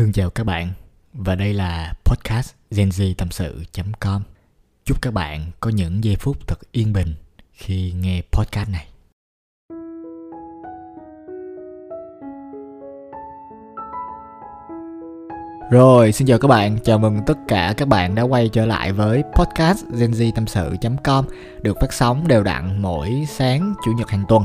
Thương chào các bạn và đây là podcast genz tâm sự.com. Chúc các bạn có những giây phút thật yên bình khi nghe podcast này. Rồi, xin chào các bạn, chào mừng tất cả các bạn đã quay trở lại với podcast genz tâm sự.com được phát sóng đều đặn mỗi sáng chủ nhật hàng tuần.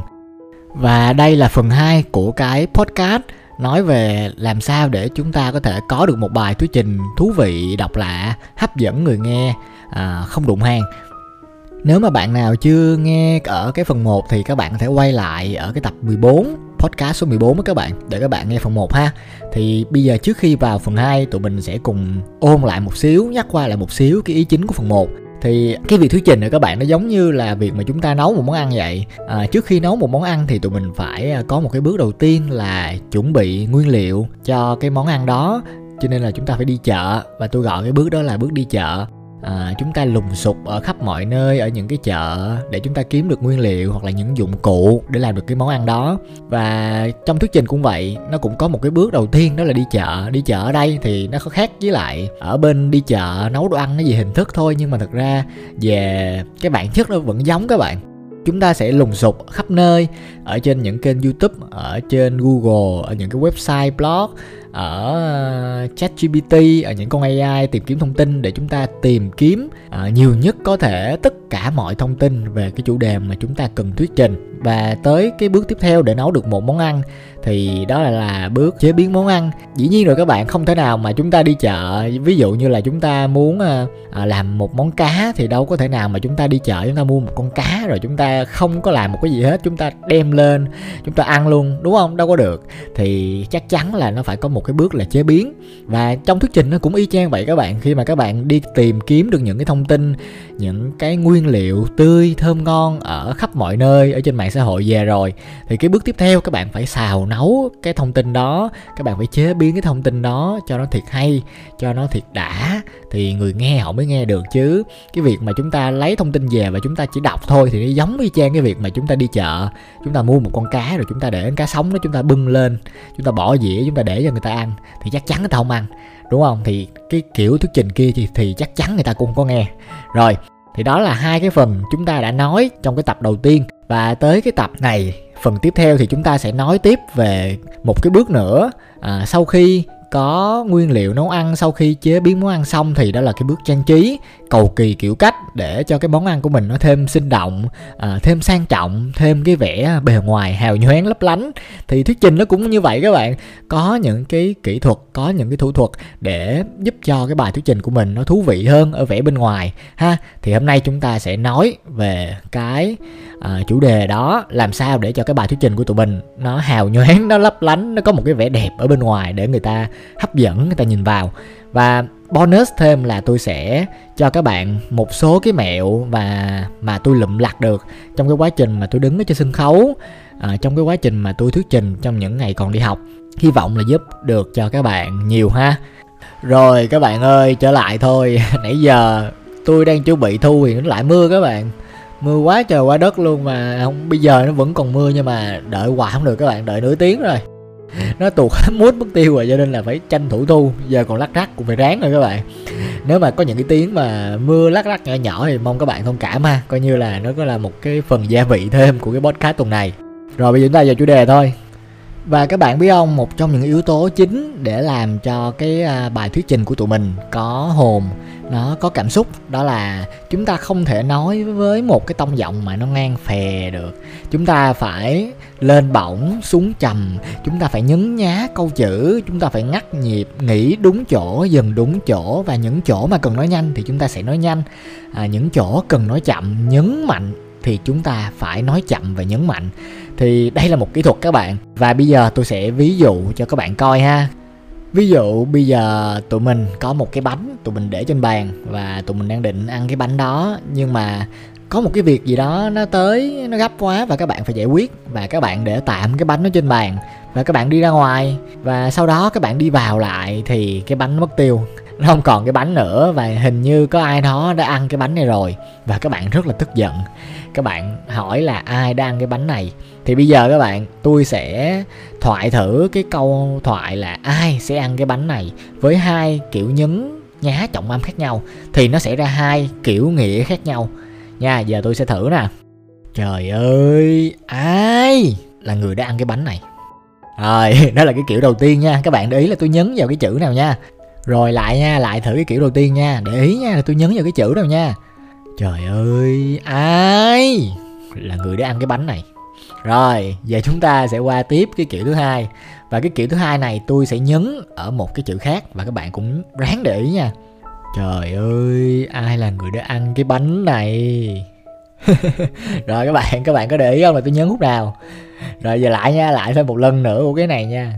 Và đây là phần 2 của cái podcast nói về làm sao để chúng ta có thể có được một bài thuyết trình thú vị độc lạ hấp dẫn người nghe à, không đụng hàng nếu mà bạn nào chưa nghe ở cái phần 1 thì các bạn có thể quay lại ở cái tập 14 podcast số 14 đó các bạn để các bạn nghe phần 1 ha. Thì bây giờ trước khi vào phần 2 tụi mình sẽ cùng ôn lại một xíu, nhắc qua lại một xíu cái ý chính của phần 1 thì cái việc thuyết trình này các bạn nó giống như là việc mà chúng ta nấu một món ăn vậy. À, trước khi nấu một món ăn thì tụi mình phải à, có một cái bước đầu tiên là chuẩn bị nguyên liệu cho cái món ăn đó. Cho nên là chúng ta phải đi chợ và tôi gọi cái bước đó là bước đi chợ à, chúng ta lùng sục ở khắp mọi nơi ở những cái chợ để chúng ta kiếm được nguyên liệu hoặc là những dụng cụ để làm được cái món ăn đó. Và trong thuyết trình cũng vậy nó cũng có một cái bước đầu tiên đó là đi chợ. Đi chợ ở đây thì nó có khác với lại ở bên đi chợ nấu đồ ăn nó gì hình thức thôi nhưng mà thật ra về cái bản chất nó vẫn giống các bạn. Chúng ta sẽ lùng sục khắp nơi ở trên những kênh youtube ở trên google ở những cái website blog ở ờ, ChatGPT ở những con AI tìm kiếm thông tin để chúng ta tìm kiếm uh, nhiều nhất có thể tất cả mọi thông tin về cái chủ đề mà chúng ta cần thuyết trình. Và tới cái bước tiếp theo để nấu được một món ăn thì đó là, là bước chế biến món ăn. Dĩ nhiên rồi các bạn không thể nào mà chúng ta đi chợ ví dụ như là chúng ta muốn uh, làm một món cá thì đâu có thể nào mà chúng ta đi chợ chúng ta mua một con cá rồi chúng ta không có làm một cái gì hết chúng ta đem lên chúng ta ăn luôn đúng không? Đâu có được. Thì chắc chắn là nó phải có một cái bước là chế biến. Và trong thuyết trình nó cũng y chang vậy các bạn, khi mà các bạn đi tìm kiếm được những cái thông tin, những cái nguyên liệu tươi, thơm ngon ở khắp mọi nơi ở trên mạng xã hội về rồi, thì cái bước tiếp theo các bạn phải xào nấu cái thông tin đó, các bạn phải chế biến cái thông tin đó cho nó thiệt hay, cho nó thiệt đã thì người nghe họ mới nghe được chứ. Cái việc mà chúng ta lấy thông tin về và chúng ta chỉ đọc thôi thì nó giống y chang cái việc mà chúng ta đi chợ. Chúng ta mua một con cá rồi chúng ta để cá sống đó chúng ta bưng lên chúng ta bỏ dĩa chúng ta để cho người ta ăn thì chắc chắn người ta không ăn đúng không? Thì cái kiểu thuyết trình kia thì, thì chắc chắn người ta cũng không có nghe. Rồi thì đó là hai cái phần chúng ta đã nói trong cái tập đầu tiên. Và tới cái tập này phần tiếp theo thì chúng ta sẽ nói tiếp về một cái bước nữa. À, sau khi có nguyên liệu nấu ăn sau khi chế biến món ăn xong thì đó là cái bước trang trí, cầu kỳ kiểu cách để cho cái món ăn của mình nó thêm sinh động à, thêm sang trọng thêm cái vẻ bề ngoài hào nhoáng lấp lánh. Thì thuyết trình nó cũng như vậy các bạn. Có những cái kỹ thuật có những cái thủ thuật để giúp cho cái bài thuyết trình của mình nó thú vị hơn ở vẻ bên ngoài ha. Thì hôm nay chúng ta sẽ nói về cái à, chủ đề đó làm sao để cho cái bài thuyết trình của tụi mình nó hào nhoáng nó lấp lánh nó có một cái vẻ đẹp ở bên ngoài để người ta hấp dẫn người ta nhìn vào. Và bonus thêm là tôi sẽ cho các bạn một số cái mẹo và mà tôi lụm lặt được trong cái quá trình mà tôi đứng ở trên sân khấu à, trong cái quá trình mà tôi thuyết trình trong những ngày còn đi học. Hy vọng là giúp được cho các bạn nhiều ha. Rồi các bạn ơi trở lại thôi. Nãy giờ tôi đang chuẩn bị thu thì nó lại mưa các bạn. Mưa quá trời quá đất luôn mà không bây giờ nó vẫn còn mưa nhưng mà đợi hoài không được các bạn đợi nửa tiếng rồi. nó tuột hết mút mất tiêu rồi, cho nên là phải tranh thủ thu. Giờ còn lắc rắc cũng phải ráng rồi các bạn. Nếu mà có những cái tiếng mà mưa lắc lắc nhỏ nhỏ thì mong các bạn thông cảm ha. Coi như là nó có là một cái phần gia vị thêm của cái podcast tuần này. Rồi bây giờ chúng ta vào chủ đề thôi và các bạn biết không một trong những yếu tố chính để làm cho cái à, bài thuyết trình của tụi mình có hồn nó có cảm xúc đó là chúng ta không thể nói với một cái tông giọng mà nó ngang phè được. Chúng ta phải lên bổng xuống trầm chúng ta phải nhấn nhá câu chữ chúng ta phải ngắt nhịp nghĩ đúng chỗ dừng đúng chỗ và những chỗ mà cần nói nhanh thì chúng ta sẽ nói nhanh. À, những chỗ cần nói chậm nhấn mạnh thì chúng ta phải nói chậm và nhấn mạnh. Thì đây là một kỹ thuật các bạn. Và bây giờ tôi sẽ ví dụ cho các bạn coi ha. Ví dụ bây giờ tụi mình có một cái bánh tụi mình để trên bàn và tụi mình đang định ăn cái bánh đó. Nhưng mà có một cái việc gì đó nó tới, nó gấp quá và các bạn phải giải quyết. Và các bạn để tạm cái bánh nó trên bàn và các bạn đi ra ngoài. Và sau đó các bạn đi vào lại thì cái bánh mất tiêu nó không còn cái bánh nữa và hình như có ai đó đã ăn cái bánh này rồi. Và các bạn rất là tức giận. Các bạn hỏi là ai đã ăn cái bánh này? Thì bây giờ các bạn, tôi sẽ thoại thử cái câu thoại là ai sẽ ăn cái bánh này với hai kiểu nhấn nhá trọng âm khác nhau. Thì nó sẽ ra hai kiểu nghĩa khác nhau. Nha, giờ tôi sẽ thử nè. Trời ơi, ai là người đã ăn cái bánh này? Rồi, đó là cái kiểu đầu tiên nha. Các bạn để ý là tôi nhấn vào cái chữ nào nha rồi lại nha, lại thử cái kiểu đầu tiên nha, để ý nha, là tôi nhấn vào cái chữ nào nha. Trời ơi, ai? Là người đã ăn cái bánh này. Rồi, giờ chúng ta sẽ qua tiếp cái kiểu thứ hai. Và cái kiểu thứ hai này tôi sẽ nhấn ở một cái chữ khác và các bạn cũng ráng để ý nha. Trời ơi, ai là người đã ăn cái bánh này? Rồi các bạn các bạn có để ý không? Là tôi nhấn khúc nào. Rồi giờ lại nha, lại thêm một lần nữa của cái này nha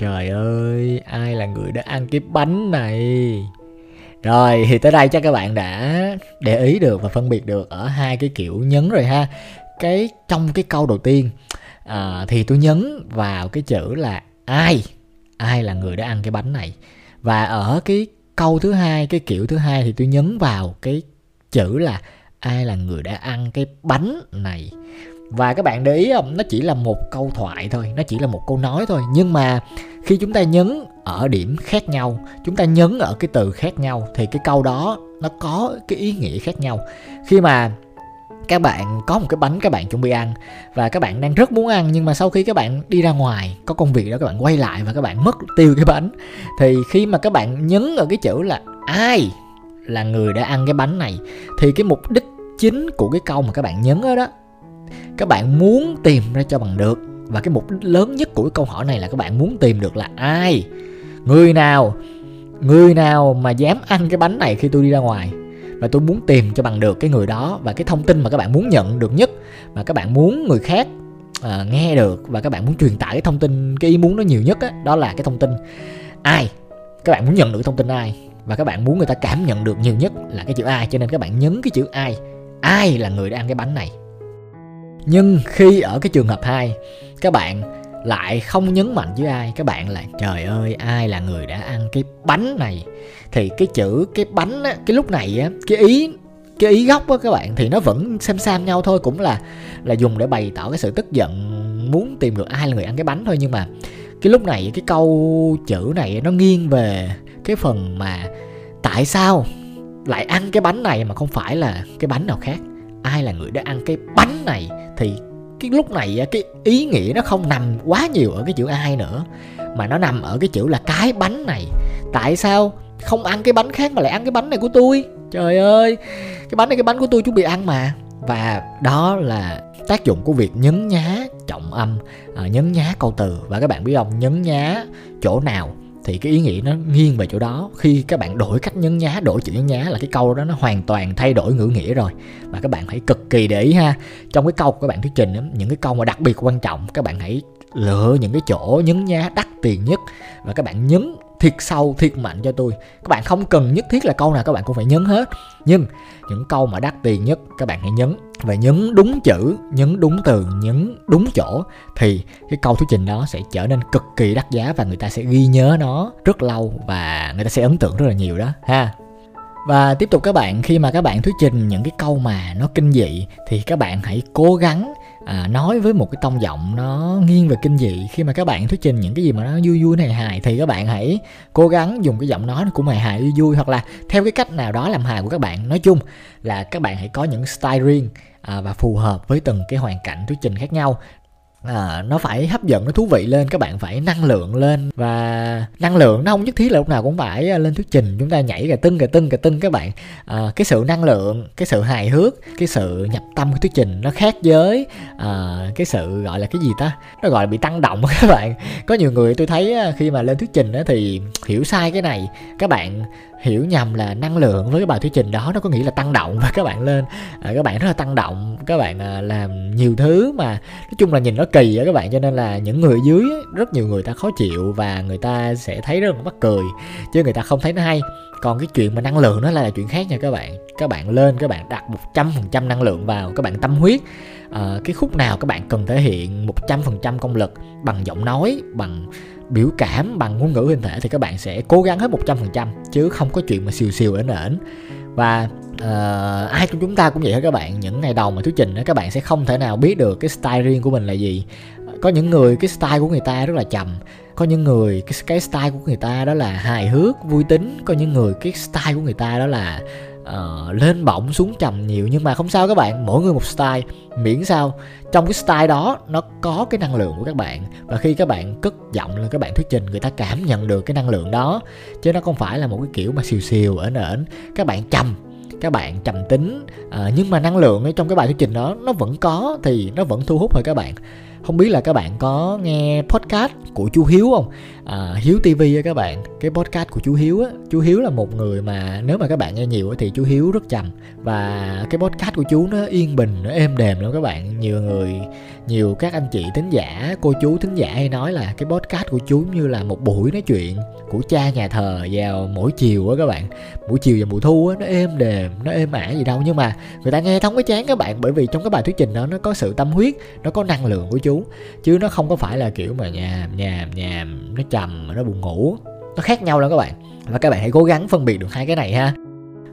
trời ơi ai là người đã ăn cái bánh này? Rồi thì tới đây chắc các bạn đã để ý được và phân biệt được ở hai cái kiểu nhấn rồi ha. Cái trong cái câu đầu tiên à, thì tôi nhấn vào cái chữ là ai? Ai là người đã ăn cái bánh này? Và ở cái câu thứ hai cái kiểu thứ hai thì tôi nhấn vào cái chữ là ai là người đã ăn cái bánh này? Và các bạn để ý không nó chỉ là một câu thoại thôi, nó chỉ là một câu nói thôi. Nhưng mà khi chúng ta nhấn ở điểm khác nhau, chúng ta nhấn ở cái từ khác nhau, thì cái câu đó nó có cái ý nghĩa khác nhau. Khi mà các bạn có một cái bánh các bạn chuẩn bị ăn, và các bạn đang rất muốn ăn, nhưng mà sau khi các bạn đi ra ngoài, có công việc đó, các bạn quay lại và các bạn mất tiêu cái bánh, thì khi mà các bạn nhấn ở cái chữ là ai là người đã ăn cái bánh này thì cái mục đích chính của cái câu mà các bạn nhấn đó đó các bạn muốn tìm ra cho bằng được. Và cái mục đích lớn nhất của cái câu hỏi này là các bạn muốn tìm được là ai? Người nào người nào mà dám ăn cái bánh này khi tôi đi ra ngoài? Và tôi muốn tìm cho bằng được cái người đó. Và cái thông tin mà các bạn muốn nhận được nhất mà các bạn muốn người khác à, nghe được và các bạn muốn truyền tải cái thông tin cái ý muốn nó nhiều nhất á, đó là cái thông tin ai? Các bạn muốn nhận được thông tin ai? Và các bạn muốn người ta cảm nhận được nhiều nhất là cái chữ ai? Cho nên các bạn nhấn cái chữ ai. Ai là người đã ăn cái bánh này? Nhưng khi ở cái trường hợp 2 các bạn lại không nhấn mạnh với ai. Các bạn là, trời ơi, ai là người đã ăn cái bánh này? Thì cái chữ cái bánh á, cái lúc này á, cái ý cái ý gốc á các bạn, thì nó vẫn xem sam nhau thôi. Cũng là là dùng để bày tỏ cái sự tức giận, muốn tìm được ai là người ăn cái bánh thôi. Nhưng mà cái lúc này, cái câu chữ này nó nghiêng về cái phần mà tại sao lại ăn cái bánh này mà không phải là cái bánh nào khác ai là người đã ăn cái bánh này thì cái lúc này cái ý nghĩa nó không nằm quá nhiều ở cái chữ ai nữa mà nó nằm ở cái chữ là cái bánh này. Tại sao không ăn cái bánh khác mà lại ăn cái bánh này của tôi? Trời ơi cái bánh này cái bánh của tôi chuẩn bị ăn mà. Và đó là tác dụng của việc nhấn nhá trọng âm à, nhấn nhá câu từ. Và các bạn biết không nhấn nhá chỗ nào thì cái ý nghĩa nó nghiêng về chỗ đó. Khi các bạn đổi cách nhấn nhá, đổi chữ nhấn nhá là cái câu đó nó hoàn toàn thay đổi ngữ nghĩa rồi. Và các bạn hãy cực kỳ để ý ha. Trong cái câu của các bạn thuyết trình những cái câu mà đặc biệt quan trọng, các bạn hãy lựa những cái chỗ nhấn nhá đắt tiền nhất và các bạn nhấn thiệt sâu, thiệt mạnh cho tôi. Các bạn không cần nhất thiết là câu nào các bạn cũng phải nhấn hết. Nhưng những câu mà đắt tiền nhất các bạn hãy nhấn và nhấn đúng chữ, nhấn đúng từ, nhấn đúng chỗ thì cái câu thuyết trình đó sẽ trở nên cực kỳ đắt giá và người ta sẽ ghi nhớ nó rất lâu và người ta sẽ ấn tượng rất là nhiều đó, ha. Và tiếp tục các bạn, khi mà các bạn thuyết trình những cái câu mà nó kinh dị thì các bạn hãy cố gắng à, nói với một cái tông giọng nó nghiêng về kinh dị. Khi mà các bạn thuyết trình những cái gì mà nó vui vui này hài thì các bạn hãy cố gắng dùng cái giọng nói của hài hài vui vui. Hoặc là theo cái cách nào đó làm hài của các bạn nói chung là các bạn hãy có những style riêng à, và phù hợp với từng cái hoàn cảnh thuyết trình khác nhau à, nó phải hấp dẫn nó thú vị lên các bạn phải năng lượng lên. Và năng lượng nó không nhất thiết là lúc nào cũng phải à, lên thuyết trình chúng ta nhảy cà tưng cà tưng cà tưng các bạn. À, cái sự năng lượng cái sự hài hước cái sự nhập tâm của thuyết trình nó khác với à, cái sự gọi là cái gì ta? Nó gọi là bị tăng động các bạn. Có nhiều người tôi thấy à, khi mà lên thuyết trình thì hiểu sai cái này. Các bạn hiểu nhầm là năng lượng với cái bài thuyết trình đó nó có nghĩa là tăng động. Và các bạn lên à, các bạn rất là tăng động các bạn à, làm nhiều thứ mà nói chung là nhìn nó kỳ á các bạn cho nên là những người dưới rất nhiều người ta khó chịu và người ta sẽ thấy rất là mắc cười chứ người ta không thấy nó hay. Còn cái chuyện mà năng lượng nó là chuyện khác nha các bạn. Các bạn lên các bạn đặt một trăm phần trăm năng lượng vào các bạn tâm huyết à, cái khúc nào các bạn cần thể hiện một trăm phần trăm công lực bằng giọng nói bằng biểu cảm bằng ngôn ngữ hình thể thì các bạn sẽ cố gắng hết 100% chứ không có chuyện mà xìu xìu ẩn ẩn và uh, ai trong chúng ta cũng vậy hết các bạn. Những ngày đầu mà thuyết trình đó các bạn sẽ không thể nào biết được cái style riêng của mình là gì. Có những người cái style của người ta rất là chậm có những người cái cái style của người ta đó là hài hước vui tính có những người cái style của người ta đó là uh, lên bổng xuống trầm nhiều nhưng mà không sao các bạn. Mỗi người một style. Miễn sao trong cái style đó nó có cái năng lượng của các bạn. Và khi các bạn cất giọng lên các bạn thuyết trình người ta cảm nhận được cái năng lượng đó. Chứ nó không phải là một cái kiểu mà xìu xìu ở ẩn các bạn trầm các bạn trầm tính. Uh, nhưng mà năng lượng ở trong cái bài thuyết trình đó nó vẫn có thì nó vẫn thu hút thôi các bạn không biết là các bạn có nghe podcast của chú Hiếu không? À, Hiếu TV á các bạn. Cái podcast của chú Hiếu á chú Hiếu là một người mà nếu mà các bạn nghe nhiều thì chú Hiếu rất trầm. Và cái podcast của chú nó yên bình nó êm đềm lắm các bạn. Nhiều người nhiều các anh chị thính giả cô chú thính giả hay nói là cái podcast của chú như là một buổi nói chuyện của cha nhà thờ vào mỗi chiều á các bạn. Buổi chiều và mùa thu á nó êm đềm nó êm ả gì đâu. Nhưng mà người ta nghe không có chán các bạn bởi vì trong cái bài thuyết trình đó nó có sự tâm huyết nó có năng lượng của chú chứ nó không có phải là kiểu mà nhàm nhàm nhàm nó trầm nó buồn ngủ. Nó khác nhau lắm các bạn. Và các bạn hãy cố gắng phân biệt được hai cái này ha.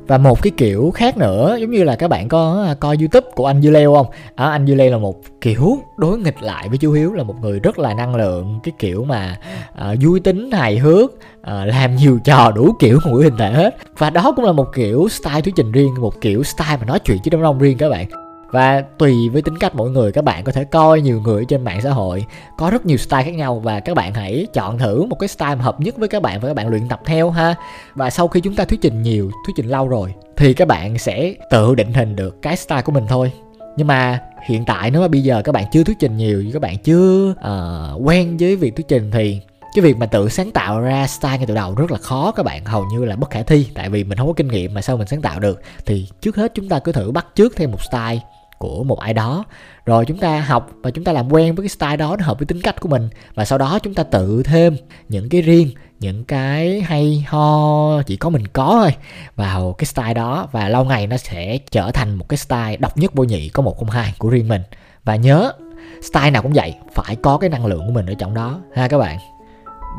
Và một cái kiểu khác nữa giống như là các bạn có à, coi youtube của anh dư leo không? À, anh dư leo là một kiểu đối nghịch lại với chú hiếu là một người rất là năng lượng cái kiểu mà à, vui tính hài hước à, làm nhiều trò đủ kiểu ngữ hình thể hết. Và đó cũng là một kiểu style thuyết trình riêng một kiểu style mà nói chuyện chứ đám đông riêng các bạn và tùy với tính cách mỗi người các bạn có thể coi nhiều người trên mạng xã hội có rất nhiều style khác nhau. Và các bạn hãy chọn thử một cái style hợp nhất với các bạn và các bạn luyện tập theo ha. Và sau khi chúng ta thuyết trình nhiều thuyết trình lâu rồi thì các bạn sẽ tự định hình được cái style của mình thôi. Nhưng mà hiện tại nếu mà bây giờ các bạn chưa thuyết trình nhiều các bạn chưa uh, quen với việc thuyết trình thì cái việc mà tự sáng tạo ra style ngay từ đầu rất là khó các bạn hầu như là bất khả thi. Tại vì mình không có kinh nghiệm mà sao mình sáng tạo được? Thì trước hết chúng ta cứ thử bắt trước thêm một style của một ai đó. Rồi chúng ta học và chúng ta làm quen với cái style đó, nó hợp với tính cách của mình. Và sau đó chúng ta tự thêm những cái riêng, những cái hay ho chỉ có mình có thôi vào cái style đó. Và lâu ngày nó sẽ trở thành một cái style độc nhất vô nhị có một không hai của riêng mình. Và nhớ, style nào cũng vậy, phải có cái năng lượng của mình ở trong đó. Ha các bạn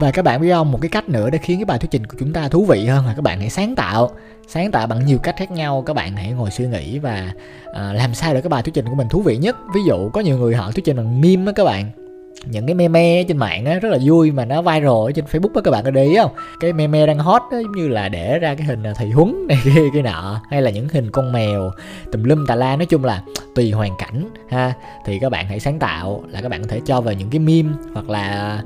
và các bạn biết không một cái cách nữa để khiến cái bài thuyết trình của chúng ta thú vị hơn là các bạn hãy sáng tạo. Sáng tạo bằng nhiều cách khác nhau các bạn hãy ngồi suy nghĩ và à, làm sao để cái bài thuyết trình của mình thú vị nhất. Ví dụ có nhiều người họ thuyết trình bằng meme á các bạn. Những cái meme trên mạng á rất là vui mà nó viral ở trên facebook á các bạn có để ý không? Cái meme đang hot á giống như là để ra cái hình thầy huấn này kia cái nọ. Hay là những hình con mèo tùm lum tà la. Nói chung là tùy hoàn cảnh ha. Thì các bạn hãy sáng tạo là các bạn có thể cho vào những cái meme hoặc là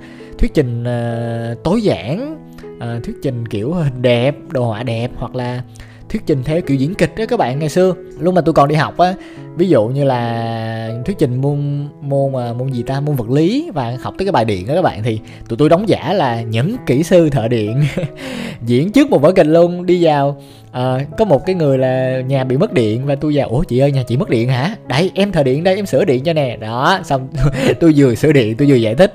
thuyết trình uh, tối giản uh, thuyết trình kiểu hình đẹp đồ họa đẹp hoặc là thuyết trình theo kiểu diễn kịch đó các bạn ngày xưa. Lúc mà tôi còn đi học á ví dụ như là thuyết trình môn môn mà môn gì ta môn vật lý và học tới cái bài điện đó các bạn thì tụi tôi đóng giả là những kỹ sư thợ điện. Diễn trước một vở kịch luôn đi vào à, có một cái người là nhà bị mất điện và tôi vào ủa chị ơi nhà chị mất điện hả? Đấy em thờ điện đây em sửa điện cho nè. Đó xong tôi vừa sửa điện tôi vừa giải thích.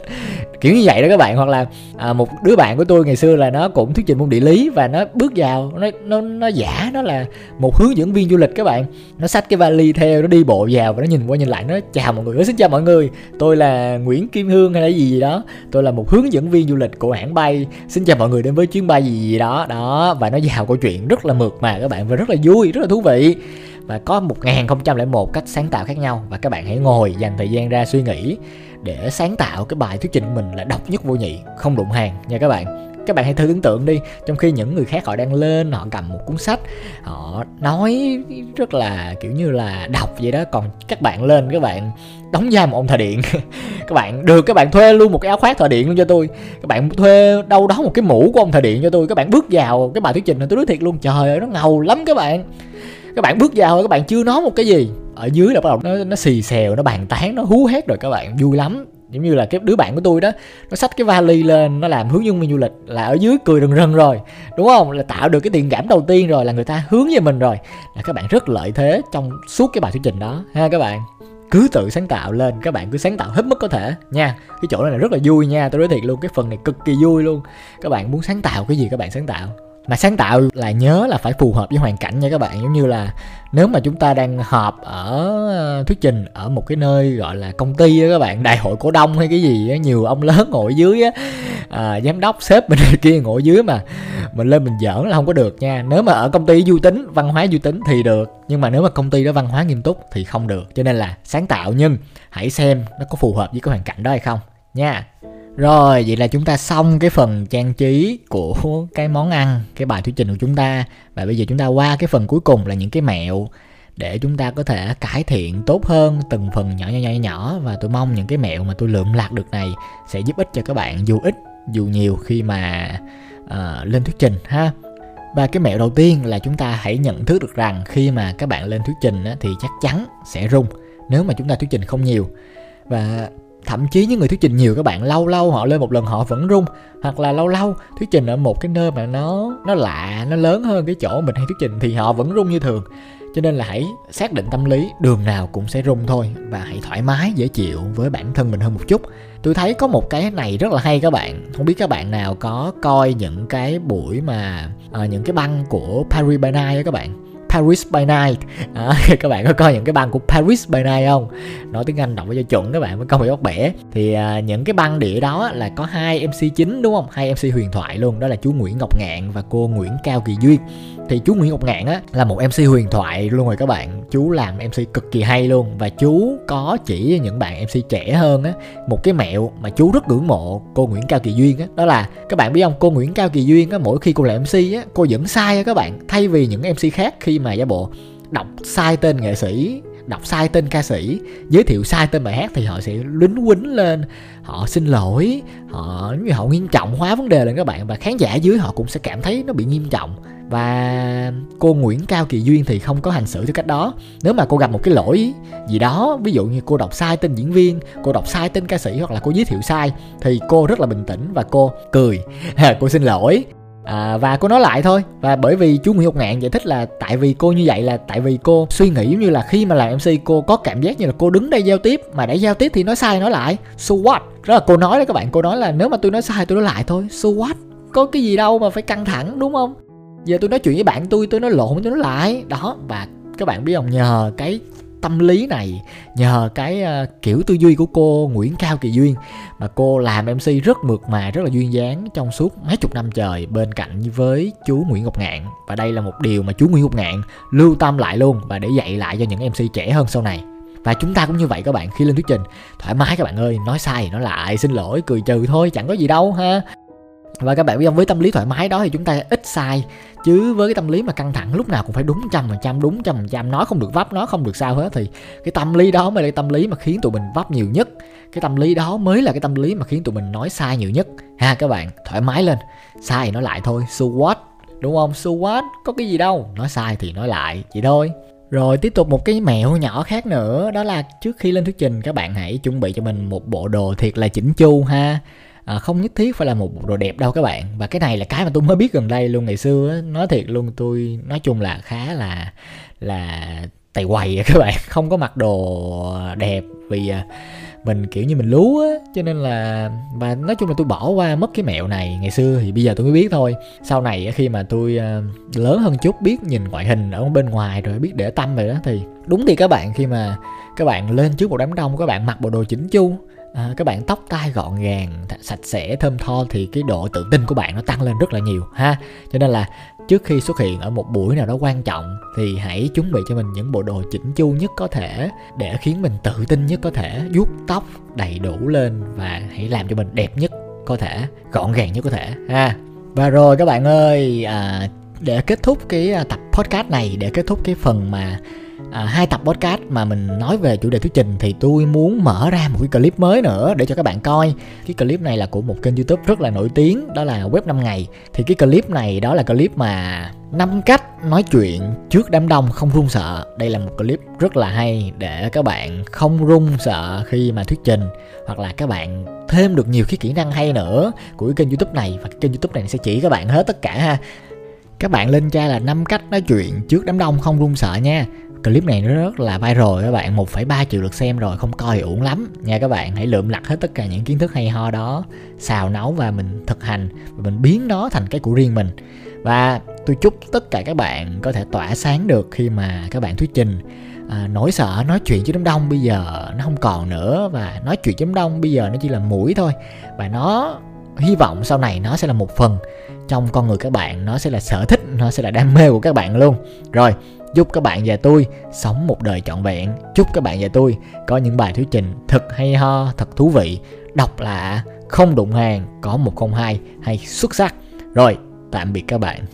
Kiểu như vậy đó các bạn hoặc là à, một đứa bạn của tôi ngày xưa là nó cũng thuyết trình môn địa lý và nó bước vào nó nó nó giả nó là một hướng dẫn viên du lịch các bạn. Nó xách cái vali theo nó đi bộ vào và nó nhìn qua nhìn lại nó chào mọi người xin chào mọi người tôi là Nguyễn Kim Hương hay là gì gì đó. Tôi là một hướng dẫn viên du lịch của hãng bay. Xin chào mọi người đến với chuyến bay gì gì đó. Đó và nó vào câu chuyện rất là mượt mà, các bạn. Và rất là vui, rất là thú vị. Và có 1001 cách sáng tạo khác nhau. Và các bạn hãy ngồi dành thời gian ra suy nghĩ để sáng tạo cái bài thuyết trình của mình là độc nhất vô nhị, không đụng hàng nha các bạn các bạn hãy thử tưởng tượng đi. Trong khi những người khác họ đang lên, họ cầm một cuốn sách, họ nói rất là kiểu như là đọc vậy đó. Còn các bạn lên, các bạn đóng vai một ông thợ điện. Các bạn, được, các bạn thuê luôn một cái áo khoác thợ điện luôn cho tôi. Các bạn thuê đâu đó một cái mũ của ông thợ điện cho tôi. Các bạn bước vào cái bài thuyết trình này, tôi nói thiệt luôn, trời ơi, nó ngầu lắm các bạn. Các bạn bước vào, các bạn chưa nói một cái gì. Ở dưới là bắt đầu nó nó xì xèo, nó bàn tán, nó hú hét rồi các bạn. Vui lắm giống như là cái đứa bạn của tôi đó, nó xách cái vali lên, nó làm hướng dẫn viên du lịch là ở dưới cười rần rần rồi, đúng không? Là tạo được cái tiền cảm đầu tiên rồi, là người ta hướng về mình rồi. Là các bạn rất lợi thế trong suốt cái bài thuyết trình đó, ha các bạn? Cứ tự sáng tạo lên, các bạn cứ sáng tạo hết mức có thể, nha. Cái chỗ này là rất là vui nha, tôi nói thiệt luôn, cái phần này cực kỳ vui luôn. Các bạn muốn sáng tạo cái gì các bạn sáng tạo mà sáng tạo là nhớ là phải phù hợp với hoàn cảnh nha các bạn. Giống như là nếu mà chúng ta đang họp ở ờ, thuyết trình ở một cái nơi gọi là công ty á các bạn đại hội cổ đông hay cái gì á nhiều ông lớn ngồi dưới á à, giám đốc sếp bên kia ngồi dưới mà mình lên mình giỡn là không có được nha. Nếu mà ở công ty du tính văn hóa du tính thì được nhưng mà nếu mà công ty đó văn hóa nghiêm túc thì không được. Cho nên là sáng tạo nhưng hãy xem nó có phù hợp với cái hoàn cảnh đó hay không nha. Rồi, vậy là chúng ta xong cái phần trang trí của cái món ăn, cái bài thuyết trình của chúng ta. Và bây giờ chúng ta qua cái phần cuối cùng là những cái mẹo để chúng ta có thể cải thiện tốt hơn từng phần nhỏ nhỏ nhỏ nhỏ và tôi mong những cái mẹo mà tôi lượm lạc được này sẽ giúp ích cho các bạn dù ít dù nhiều khi mà uh, lên thuyết trình ha. Và cái mẹo đầu tiên là chúng ta hãy nhận thức được rằng khi mà các bạn lên thuyết trình á, thì chắc chắn sẽ rung nếu mà chúng ta thuyết trình không nhiều. Và thậm chí những người thuyết trình nhiều các bạn lâu lâu họ lên một lần họ vẫn rung. Hoặc là lâu lâu thuyết trình ở một cái nơi mà nó nó lạ nó lớn hơn cái chỗ mình hay thuyết trình thì họ vẫn rung như thường. Cho nên là hãy xác định tâm lý đường nào cũng sẽ rung thôi. Và hãy thoải mái dễ chịu với bản thân mình hơn một chút. Tôi thấy có một cái này rất là hay các bạn. Không biết các bạn nào có coi những cái buổi mà à, những cái băng của Paris by Night các bạn? Paris by Night. À, các bạn có coi những cái băng của Paris by Night không? Nói tiếng Anh đọc cho chuẩn các bạn mới không bị bắt bẻ. Thì à, những cái băng đĩa đó là có hai MC chính đúng không? Hai MC huyền thoại luôn đó là chú Nguyễn Ngọc Ngạn và cô Nguyễn Cao Kỳ Duyên. Thì chú Nguyễn Ngọc Ngạn á là một MC huyền thoại luôn rồi các bạn. Chú làm MC cực kỳ hay luôn và chú có chỉ những bạn MC trẻ hơn á một cái mẹo mà chú rất ngưỡng mộ cô Nguyễn Cao Kỳ Duyên á. Đó là các bạn biết không cô Nguyễn Cao Kỳ Duyên á mỗi khi cô làm MC á cô dẫn sai á các bạn. Thay vì những MC khác khi mà giả bộ đọc sai tên nghệ sĩ, đọc sai tên ca sĩ, giới thiệu sai tên bài hát thì họ sẽ lính quýnh lên, họ xin lỗi, họ như họ nghiêm trọng hóa vấn đề lên các bạn. Và khán giả dưới họ cũng sẽ cảm thấy nó bị nghiêm trọng. Và cô Nguyễn Cao Kỳ Duyên thì không có hành xử theo cách đó. Nếu mà cô gặp một cái lỗi gì đó, ví dụ như cô đọc sai tên diễn viên, cô đọc sai tên ca sĩ hoặc là cô giới thiệu sai, thì cô rất là bình tĩnh và cô cười. Cô xin lỗi à, và cô nói lại thôi. Và bởi vì chú Nguyễn Ngọc Ngạn giải thích là tại vì cô như vậy là tại vì cô suy nghĩ như là khi mà làm MC cô có cảm giác như là cô đứng đây giao tiếp mà để giao tiếp thì nói sai nói lại. So what? Đó là cô nói đó các bạn cô nói là nếu mà tôi nói sai tôi nói lại thôi. So what? Có cái gì đâu mà phải căng thẳng đúng không? Giờ tôi nói chuyện với bạn tôi tôi nói lộn tôi nói lại. Đó và các bạn biết không? Nhờ cái tâm lý này nhờ cái ờ, kiểu tư duy của cô Nguyễn Cao Kỳ Duyên mà cô làm MC rất mượt mà, rất là duyên dáng trong suốt mấy chục năm trời bên cạnh với chú Nguyễn Ngọc Ngạn. Và đây là một điều mà chú Nguyễn Ngọc Ngạn lưu tâm lại luôn và để dạy lại cho những MC trẻ hơn sau này. Và chúng ta cũng như vậy các bạn, khi lên thuyết trình, thoải mái các bạn ơi, nói sai thì nói lại, xin lỗi, cười trừ thôi, chẳng có gì đâu ha. Và các bạn biết không, với tâm lý thoải mái đó thì chúng ta ít sai chứ với cái tâm lý mà căng thẳng, lúc nào cũng phải đúng trăm phần trăm, đúng trăm phần trăm. Nói không được vấp, nói không được sao hết, thì cái tâm lý đó mới là cái tâm lý mà khiến tụi mình vấp nhiều nhất. Cái tâm lý đó mới là cái tâm lý mà khiến tụi mình nói sai nhiều nhất. Ha, các bạn, thoải mái lên. Sai thì nói lại thôi. So what? Đúng không? So what? Có cái gì đâu. Nói sai thì nói lại. Vậy thôi. Rồi, tiếp tục một cái mẹo nhỏ khác nữa. Đó là trước khi lên thuyết trình, các bạn hãy chuẩn bị cho mình một bộ đồ thiệt là chỉnh chu ha à, không nhất thiết phải là một bộ đồ đẹp đâu các bạn. Và cái này là cái mà tôi mới biết gần đây luôn. Ngày xưa nói thiệt luôn tôi nói chung là khá là là tày quầy các bạn. Không có mặc đồ đẹp vì à, mình kiểu như mình lú á. Cho nên là và nói chung là tôi bỏ qua mất cái mẹo này. Ngày xưa thì bây giờ tôi mới biết thôi. Sau này khi mà tôi à, lớn hơn chút biết nhìn ngoại hình ở bên ngoài rồi biết để tâm rồi đó thì đúng thì các bạn khi mà các bạn lên trước một đám đông các bạn mặc bộ đồ chỉnh chu à, các bạn tóc tai gọn gàng sạch sẽ thơm tho thì cái độ tự tin của bạn nó tăng lên rất là nhiều ha. Cho nên là trước khi xuất hiện ở một buổi nào đó quan trọng thì hãy chuẩn bị cho mình những bộ đồ chỉnh chu nhất có thể để khiến mình tự tin nhất có thể vuốt tóc đầy đủ lên và hãy làm cho mình đẹp nhất có thể gọn gàng nhất có thể ha. Và rồi các bạn ơi à, để kết thúc cái à, tập podcast này để kết thúc cái phần mà à, hai tập podcast mà mình nói về chủ đề thuyết trình thì tôi muốn mở ra một cái clip mới nữa để cho các bạn coi. Cái clip này là của một kênh youtube rất là nổi tiếng đó là web 5 ngày. Thì cái clip này đó là clip mà năm cách nói chuyện trước đám đông không run sợ. Đây là một clip rất là hay để các bạn không run sợ khi mà thuyết trình hoặc là các bạn thêm được nhiều cái kỹ năng hay nữa của cái kênh youtube này. Và cái kênh youtube này sẽ chỉ các bạn hết tất cả ha. Các bạn lên tra là năm cách nói chuyện trước đám đông không run sợ nha clip này nó rất là viral các bạn 1,3 triệu lượt xem rồi không coi thì uổng lắm. Nha các bạn hãy lượm lặt hết tất cả những kiến thức hay ho đó xào nấu và mình thực hành và mình biến nó thành cái của riêng mình. Và tôi chúc tất cả các bạn có thể tỏa sáng được khi mà các bạn thuyết trình. À, nỗi sợ nói chuyện với đám đông bây giờ nó không còn nữa và nói chuyện với đám đông bây giờ nó chỉ là mũi thôi. Và nó hy vọng sau này nó sẽ là một phần trong con người các bạn nó sẽ là sở thích nó sẽ là đam mê của các bạn luôn. Rồi chúc các bạn và tôi sống một đời trọn vẹn. Chúc các bạn và tôi có những bài thuyết trình thật hay ho, thật thú vị. Đọc lạ, không đụng hàng, có một không hai hay xuất sắc. Rồi, tạm biệt các bạn.